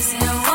is